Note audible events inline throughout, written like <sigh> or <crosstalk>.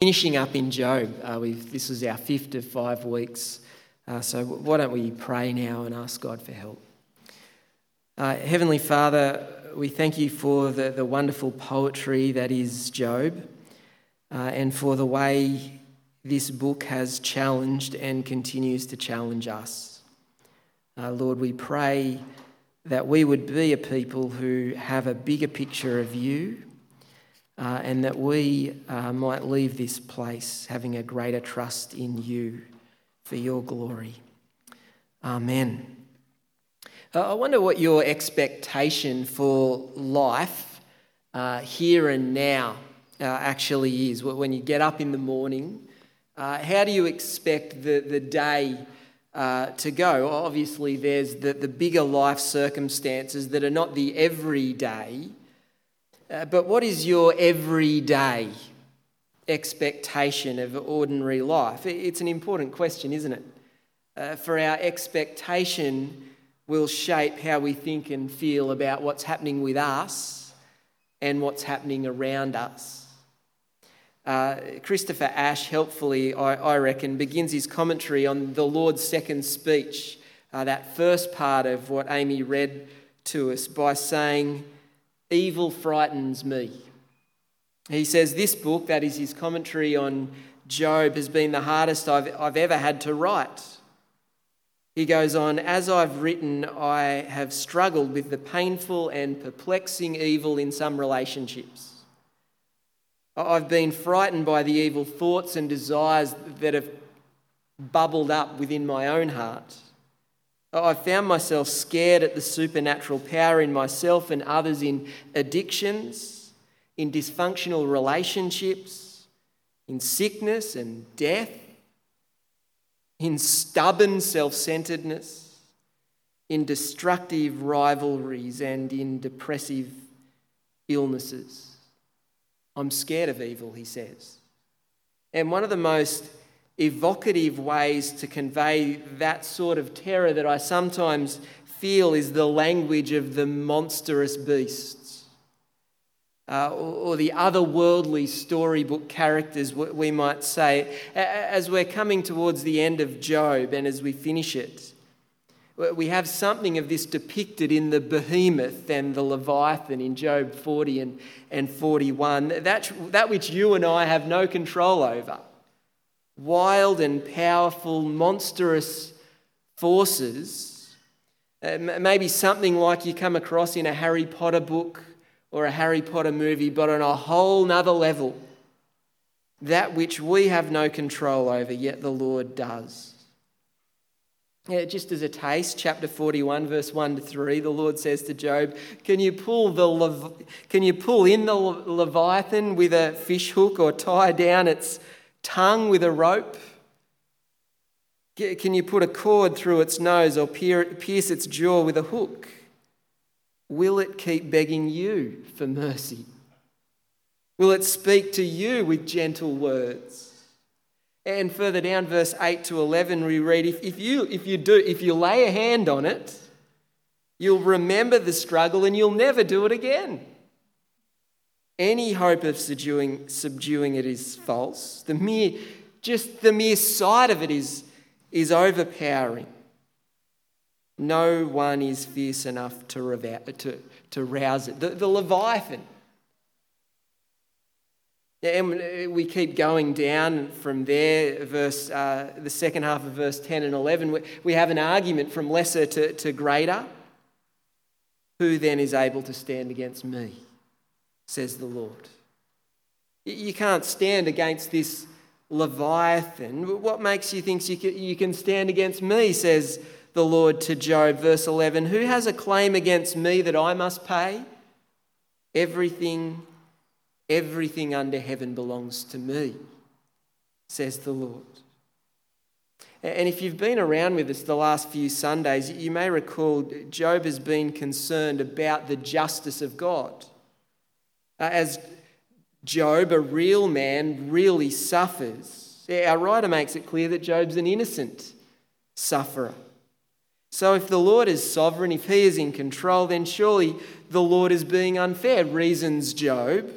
Finishing up in Job, uh, this is our fifth of five weeks. Uh, so, why don't we pray now and ask God for help? Uh, Heavenly Father, we thank you for the, the wonderful poetry that is Job uh, and for the way this book has challenged and continues to challenge us. Uh, Lord, we pray that we would be a people who have a bigger picture of you uh, and that we uh, might leave this place having a greater trust in you for your glory. Amen. Uh, I wonder what your expectation for life uh, here and now uh, actually is. When you get up in the morning, uh, how do you expect the, the day? To go. Obviously, there's the, the bigger life circumstances that are not the everyday, uh, but what is your everyday expectation of ordinary life? It's an important question, isn't it? Uh, for our expectation will shape how we think and feel about what's happening with us and what's happening around us. Uh, Christopher Ash, helpfully, I, I, reckon, begins his commentary on the Lord's second speech, uh, that first part of what Amy read to us, by saying, Evil frightens me. He says, This book, that is his commentary on Job, has been the hardest I've, I've ever had to write. He goes on, As I've written, I have struggled with the painful and perplexing evil in some relationships. I've been frightened by the evil thoughts and desires that have bubbled up within my own heart. I found myself scared at the supernatural power in myself and others in addictions, in dysfunctional relationships, in sickness and death, in stubborn self centeredness, in destructive rivalries, and in depressive illnesses. I'm scared of evil, he says. And one of the most evocative ways to convey that sort of terror that I sometimes feel is the language of the monstrous beasts. Uh, or, or, the otherworldly storybook characters, we might say, as we're coming towards the end of Job and as we finish it. We have something of this depicted in the behemoth and the Leviathan in Job 40 and, and 41, that, that which you and I have no control over wild and powerful, monstrous forces. Uh, maybe something like you come across in a Harry Potter book or a Harry Potter movie, but on a whole nother level. That which we have no control over, yet the Lord does. Yeah, just as a taste, chapter 41, verse 1 to 3, the Lord says to Job, Can you pull, the Lev- can you pull in the Leviathan with a fish hook or tie down its tongue with a rope? Can you put a cord through its nose or pierce its jaw with a hook? Will it keep begging you for mercy? Will it speak to you with gentle words? And further down, verse 8 to 11, we read if, if, you, if, you do, if you lay a hand on it, you'll remember the struggle and you'll never do it again. Any hope of subduing, subduing it is false. The mere, just the mere sight of it is, is overpowering. No one is fierce enough to, to, to rouse it. The, the Leviathan. And we keep going down from there, verse, uh, the second half of verse 10 and 11. We, we have an argument from lesser to, to greater. Who then is able to stand against me? Says the Lord. You can't stand against this Leviathan. What makes you think you can stand against me, says the Lord to Job, verse 11. Who has a claim against me that I must pay? Everything, everything under heaven belongs to me, says the Lord. And if you've been around with us the last few Sundays, you may recall Job has been concerned about the justice of God. Uh, as Job, a real man, really suffers. Our writer makes it clear that Job's an innocent sufferer. So, if the Lord is sovereign, if he is in control, then surely the Lord is being unfair, reasons Job.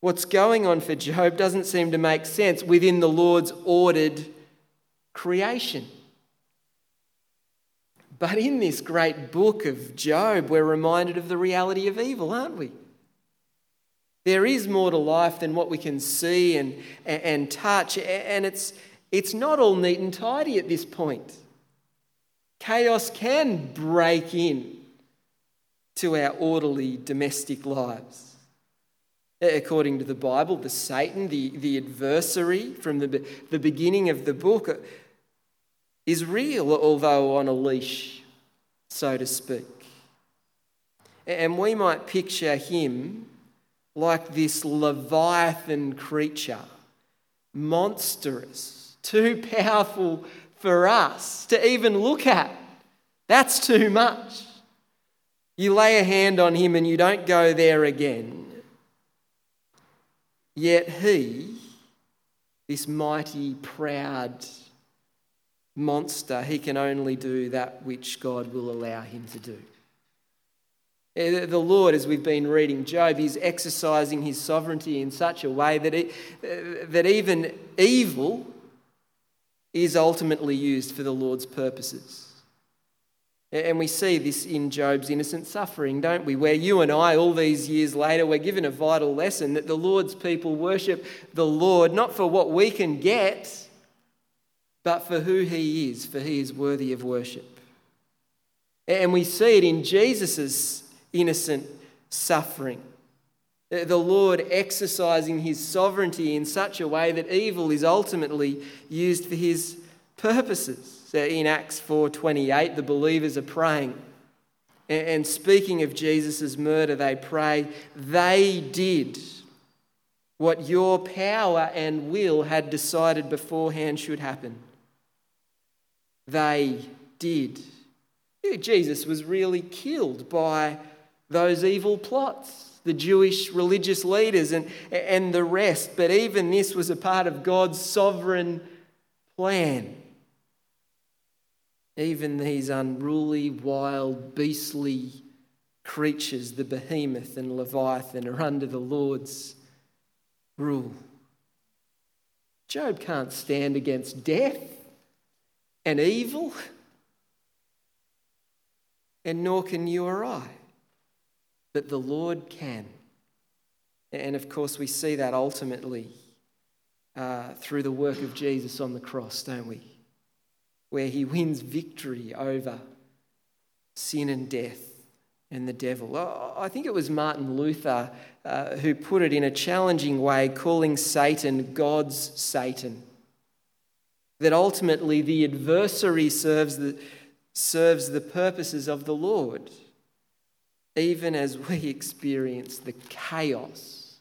What's going on for Job doesn't seem to make sense within the Lord's ordered creation. But in this great book of Job, we're reminded of the reality of evil, aren't we? There is more to life than what we can see and, and, touch, and it's, it's not all neat and tidy at this point. Chaos can break in to our orderly domestic lives. According to the Bible, the Satan, the, the adversary from the, the beginning of the book, is real, although on a leash, so to speak. And we might picture him like this leviathan creature, monstrous, too powerful for us to even look at. That's too much. You lay a hand on him and you don't go there again. Yet he, this mighty, proud monster, he can only do that which God will allow him to do. Eh, the Lord, as we've been reading Job, is exercising his sovereignty in such a way that, it, eh, that even evil is ultimately used for the Lord's purposes. And we see this in Job's innocent suffering, don't we? Where you and I, all these years later, we're given a vital lesson that the Lord's people worship the Lord not for what we can get, but for who He is, for He is worthy of worship. And we see it in Jesus' innocent suffering. The Lord exercising his sovereignty in such a way that evil is ultimately used for his purposes. So in Acts 4:28, the believers are praying. And speaking of Jesus' murder, they pray, they did what your power and will had decided beforehand should happen. They did. Jesus was really killed by those evil plots, the Jewish religious leaders and, and the rest. But even this was a part of God's sovereign plan. Even these unruly, wild, beastly creatures, the behemoth and leviathan, are under the Lord's rule. Job can't stand against death and evil, and nor can you or I but the Lord can. And of course, we see that ultimately uh, through the work of Jesus on the cross, don't we? Where he wins victory over sin and death and the devil. I think it was Martin Luther uh, who put it in a challenging way, calling Satan God's Satan. That ultimately the adversary serves the, serves the purposes of the Lord even as we <laughs> experience the chaos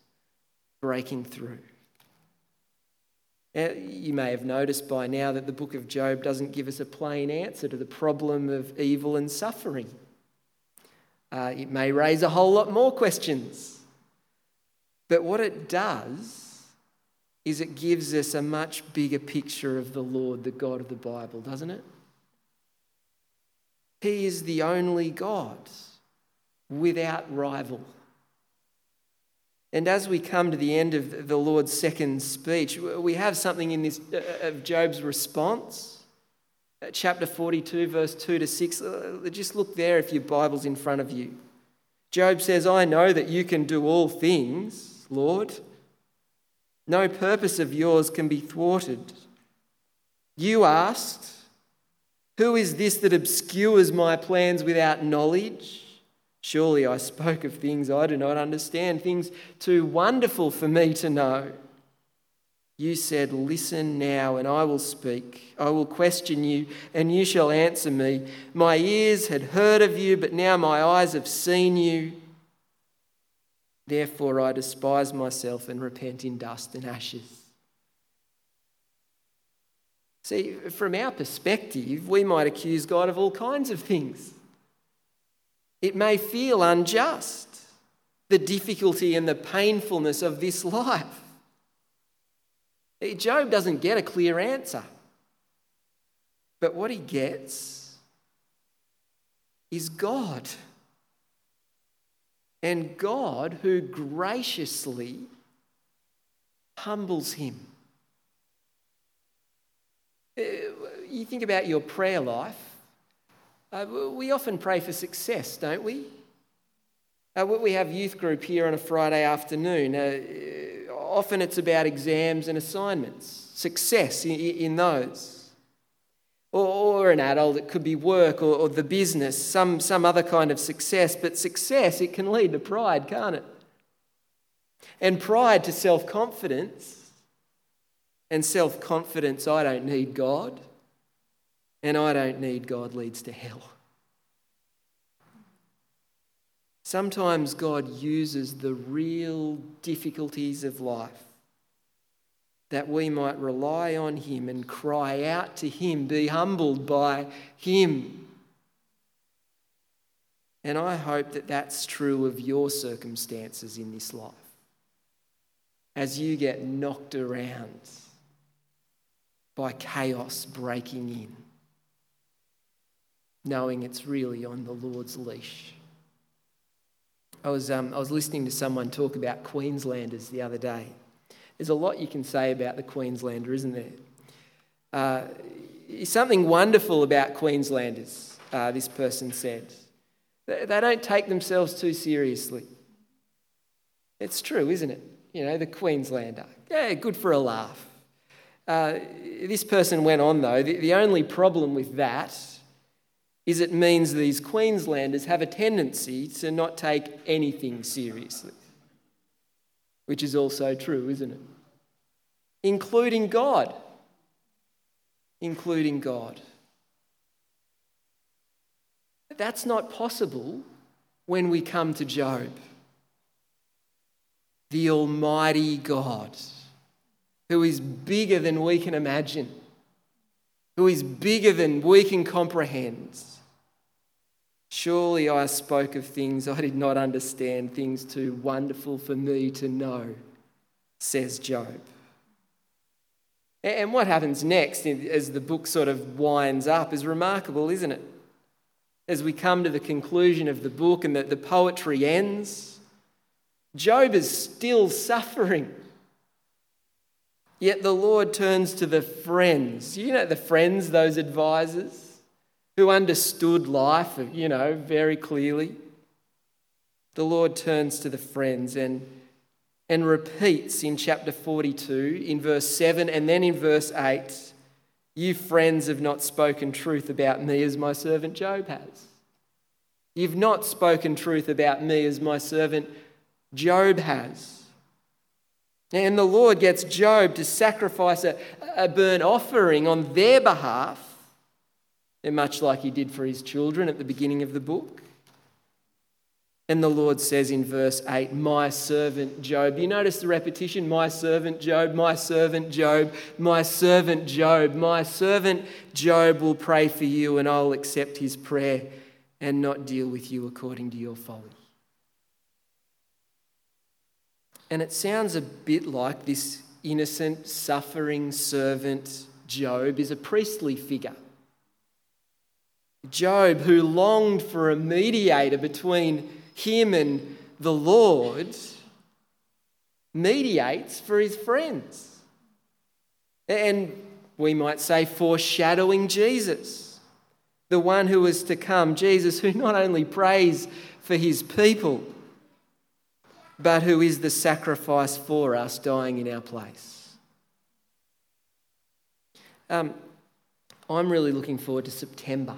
breaking through. You may have noticed by now that the book of Job doesn't give us a plain answer to the problem of evil and suffering. Uh, it may raise a whole lot more questions. But what it does is it gives us a much bigger picture of the Lord, the God of the Bible, doesn't it? He is the only God without rival. And as we come to the end of the Lord's second speech, we have something in this uh, of Job's response. Uh, chapter 42, verse 2 to 6. Uh, just look there if your Bible's in front of you. Job says, I know that you can do all things, Lord. No purpose of yours can be thwarted. You asked, Who is this that obscures my plans without knowledge? Surely I spoke of things I do not understand, things too wonderful for me to know. You said, Listen now, and I will speak. I will question you, and you shall answer me. My ears had heard of you, but now my eyes have seen you. Therefore I despise myself and repent in dust and ashes. See, from our perspective, we might accuse God of all kinds of things. It may feel unjust, the difficulty and the painfulness of this <laughs> life. Job doesn't get a clear answer. But what he gets is God. And God, who graciously humbles him. Uh, you think about your prayer life. Uh, we often pray for success, don't we? Uh, we have youth group here on a Friday afternoon. Uh, often it's about exams and assignments, success in, in those. Or, or, an adult, it could be work or, or the business, some, some other kind of success. But success, it can lead to pride, can't it? And pride to self confidence. And self confidence, I don't need God. And I don't need God leads to hell. Sometimes God uses the real difficulties of life that we might rely on Him and cry out to Him, be humbled by Him. And I hope that that's true of your circumstances in this life. As you get knocked around by chaos breaking in, knowing it's really on the Lord's leash. I was, um, I was listening to someone talk about Queenslanders the other day. There's a lot you can say about the Queenslander, isn't there? Uh, something wonderful about Queenslanders, uh, this person said. They, they don't take themselves too seriously. It's true, isn't it? You know, the Queenslander. Yeah, good for a laugh. Uh, this person went on, though. The, the only problem with that is it means these Queenslanders have a tendency to not take anything seriously. Which is also true, isn't it? Including God. Including God. That's not possible when we come to Job. The Almighty God, who is bigger than we can imagine, who is bigger than we can comprehend Surely I spoke of things I did not understand, things too wonderful for me to know, says Job. And what happens next as the book sort of winds up is remarkable, isn't it? As we come to the conclusion of the book and that the poetry ends, Job is still suffering. Yet the Lord turns to the friends. You know, the friends, those advisors who understood life, you know, very clearly. The Lord turns to the friends and, and repeats in chapter 42, in verse 7, and then in verse 8 You friends have not spoken truth about me as my servant Job has. You've not spoken truth about me as my servant Job has. And the Lord gets Job to sacrifice a, a burnt offering on their behalf and much like he did for his children at the beginning of the book. And the Lord says in verse 8, My servant Job. You notice the repetition? My servant Job, my servant Job, my servant Job, my servant Job will pray for you, and I'll accept his prayer and not deal with you according to your folly. And it sounds a bit like this innocent, suffering servant Job is a priestly figure. Job, who longed for a mediator between him and the Lord, mediates for his friends. And we might say, foreshadowing Jesus, the one who is to come, Jesus, who not only prays for his people, but who is the sacrifice for us, dying in our place. Um, I'm really looking forward to September.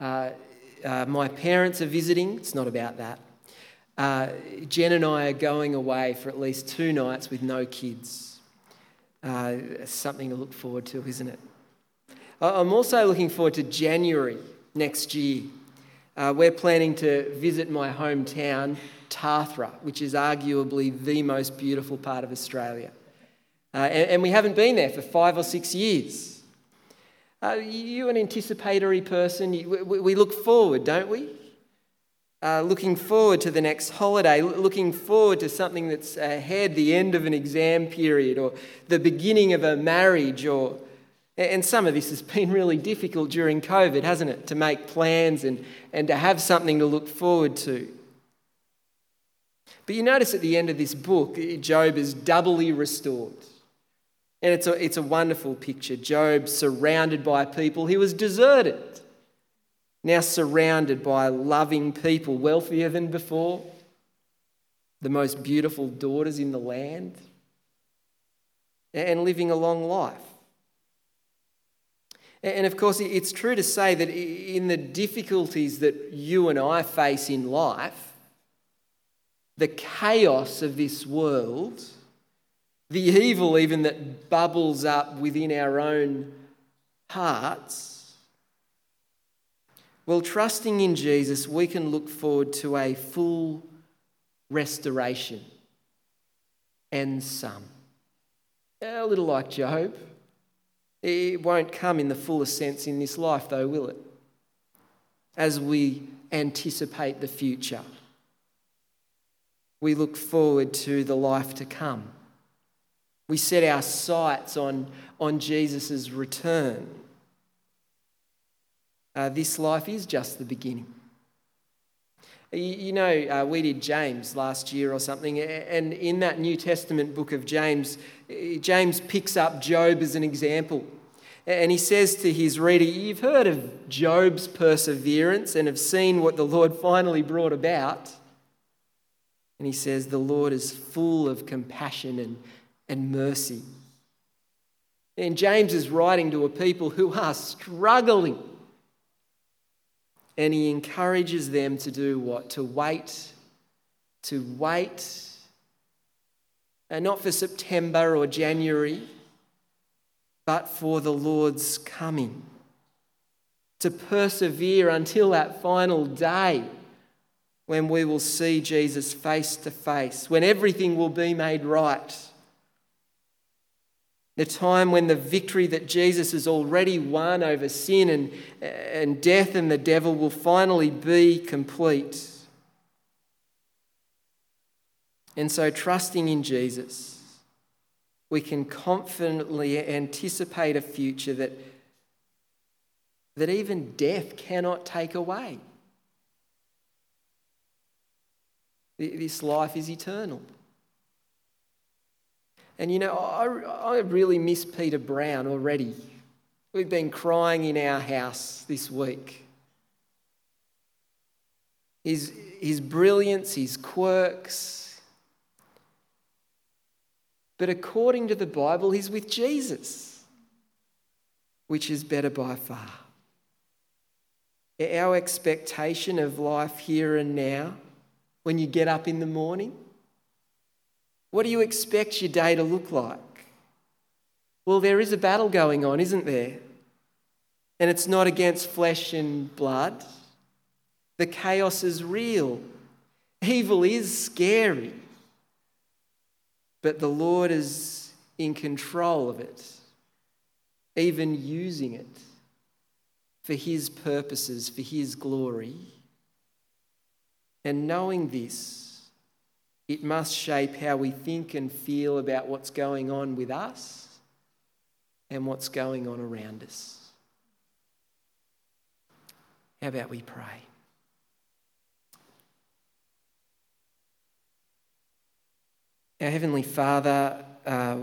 Uh, uh, my parents are visiting, it's not about that. Uh, Jen and I are going away for at least two nights with no kids. Uh, something to look forward to, isn't it? I'm also looking forward to January next year. Uh, we're planning to visit my hometown, Tathra, which is arguably the most beautiful part of Australia. Uh, and, and we haven't been there for five or six years. Are you an anticipatory person? We look forward, don't we? Uh, looking forward to the next holiday, looking forward to something that's ahead, the end of an exam period or the beginning of a marriage or and some of this has been really difficult during COVID, hasn't it? To make plans and, and to have something to look forward to. But you notice at the end of this book, Job is doubly restored. And it's a, it's a wonderful picture. Job surrounded by people, he was deserted, now surrounded by loving people, wealthier than before, the most beautiful daughters in the land, and living a long life. And of course, it's true to say that in the difficulties that you and I face in life, the chaos of this world, the evil even that bubbles up within our own hearts, well, trusting in Jesus, we can look forward to a full restoration and some. A little like Job. It won't come in the fullest sense in this life, though, will it? As we anticipate the future, we look forward to the life to come. We set our sights on, on Jesus' return. Uh, this life is just the beginning. You know, uh, we did James last year or something, and in that New Testament book of James, James picks up Job as an example. And he says to his reader, You've heard of Job's perseverance and have seen what the Lord finally brought about. And he says, The Lord is full of compassion and, and mercy. And James is writing to a people who are struggling and he encourages them to do what? To wait, to wait, and not for September or January, but for the Lord's coming. To persevere until that final day when we will see Jesus face to face, when everything will be made right the time when the victory that Jesus has already won over sin and, and death and the devil will finally be complete. And so, trusting in Jesus, we can confidently anticipate a future that, that even death cannot take away. This life is eternal. And you know, I, I really miss Peter Brown already. We've been crying in our house this week. His, his brilliance, his quirks. But according to the Bible, he's with Jesus, which is better by far. Our expectation of life here and now, when you get up in the morning, what do you expect your day to look like? Well, there is a battle going on, isn't there? And it's not against flesh and blood. The chaos is real. Evil is scary. But the Lord is in control of it, even using it for His purposes, for His glory. And knowing this, it must shape how we think and feel about what's going on with us and what's going on around us. How about we pray? Our Heavenly Father, uh,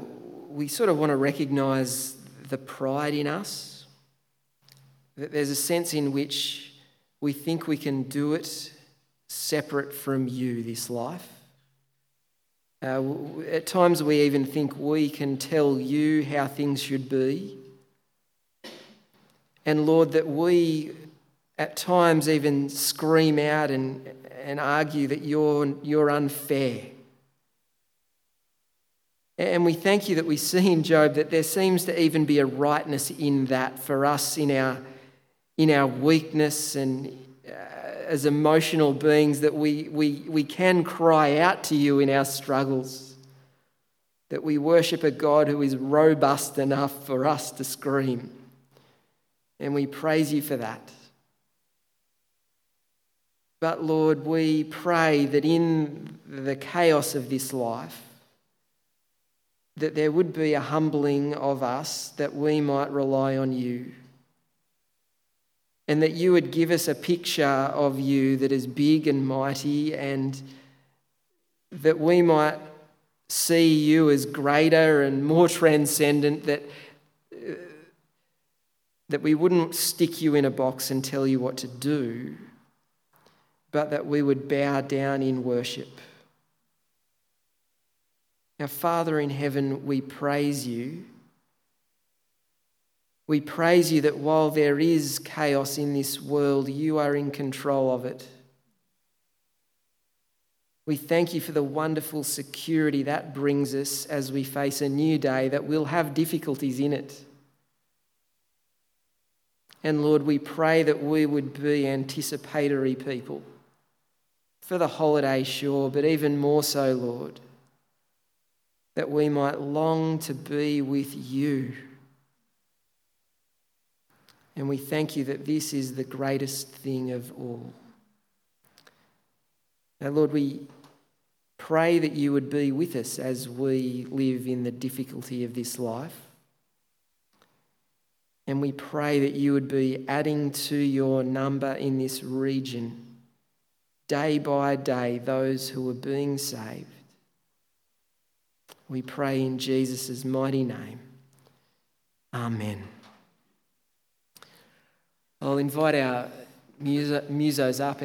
we sort of want to recognise the pride in us. That there's a sense in which we think we can do it separate from you, this life. Uh, at times, we even think we can tell you how things should be. And Lord, that we at times even scream out and, and argue that you're, you're unfair. And we thank you that we see in Job that there seems to even be a rightness in that for us in our, in our weakness and as emotional beings that we, we, we can cry out to you in our struggles. That we worship a God who is robust enough for us to scream. And we praise you for that. But Lord, we pray that in the chaos of this life, that there would be a humbling of us that we might rely on you and that you would give us a picture of you that is big and mighty and that we might see you as greater and more transcendent, that, uh, that we wouldn't stick you in a box and tell you what to do, but that we would bow down in worship. Our Father in heaven, we praise you. We praise you that while there is chaos in this world, you are in control of it. We thank you for the wonderful security that brings us as we face a new day that will have difficulties in it. And Lord, we pray that we would be anticipatory people for the holiday, sure, but even more so, Lord, that we might long to be with you. And we thank you that this is the greatest thing of all. Now, Lord, we Pray that you would be with us as we live in the difficulty of this life. And we pray that you would be adding to your number in this region, day by day, those who are being saved. We pray in Jesus' mighty name. Amen. I'll invite our musos up.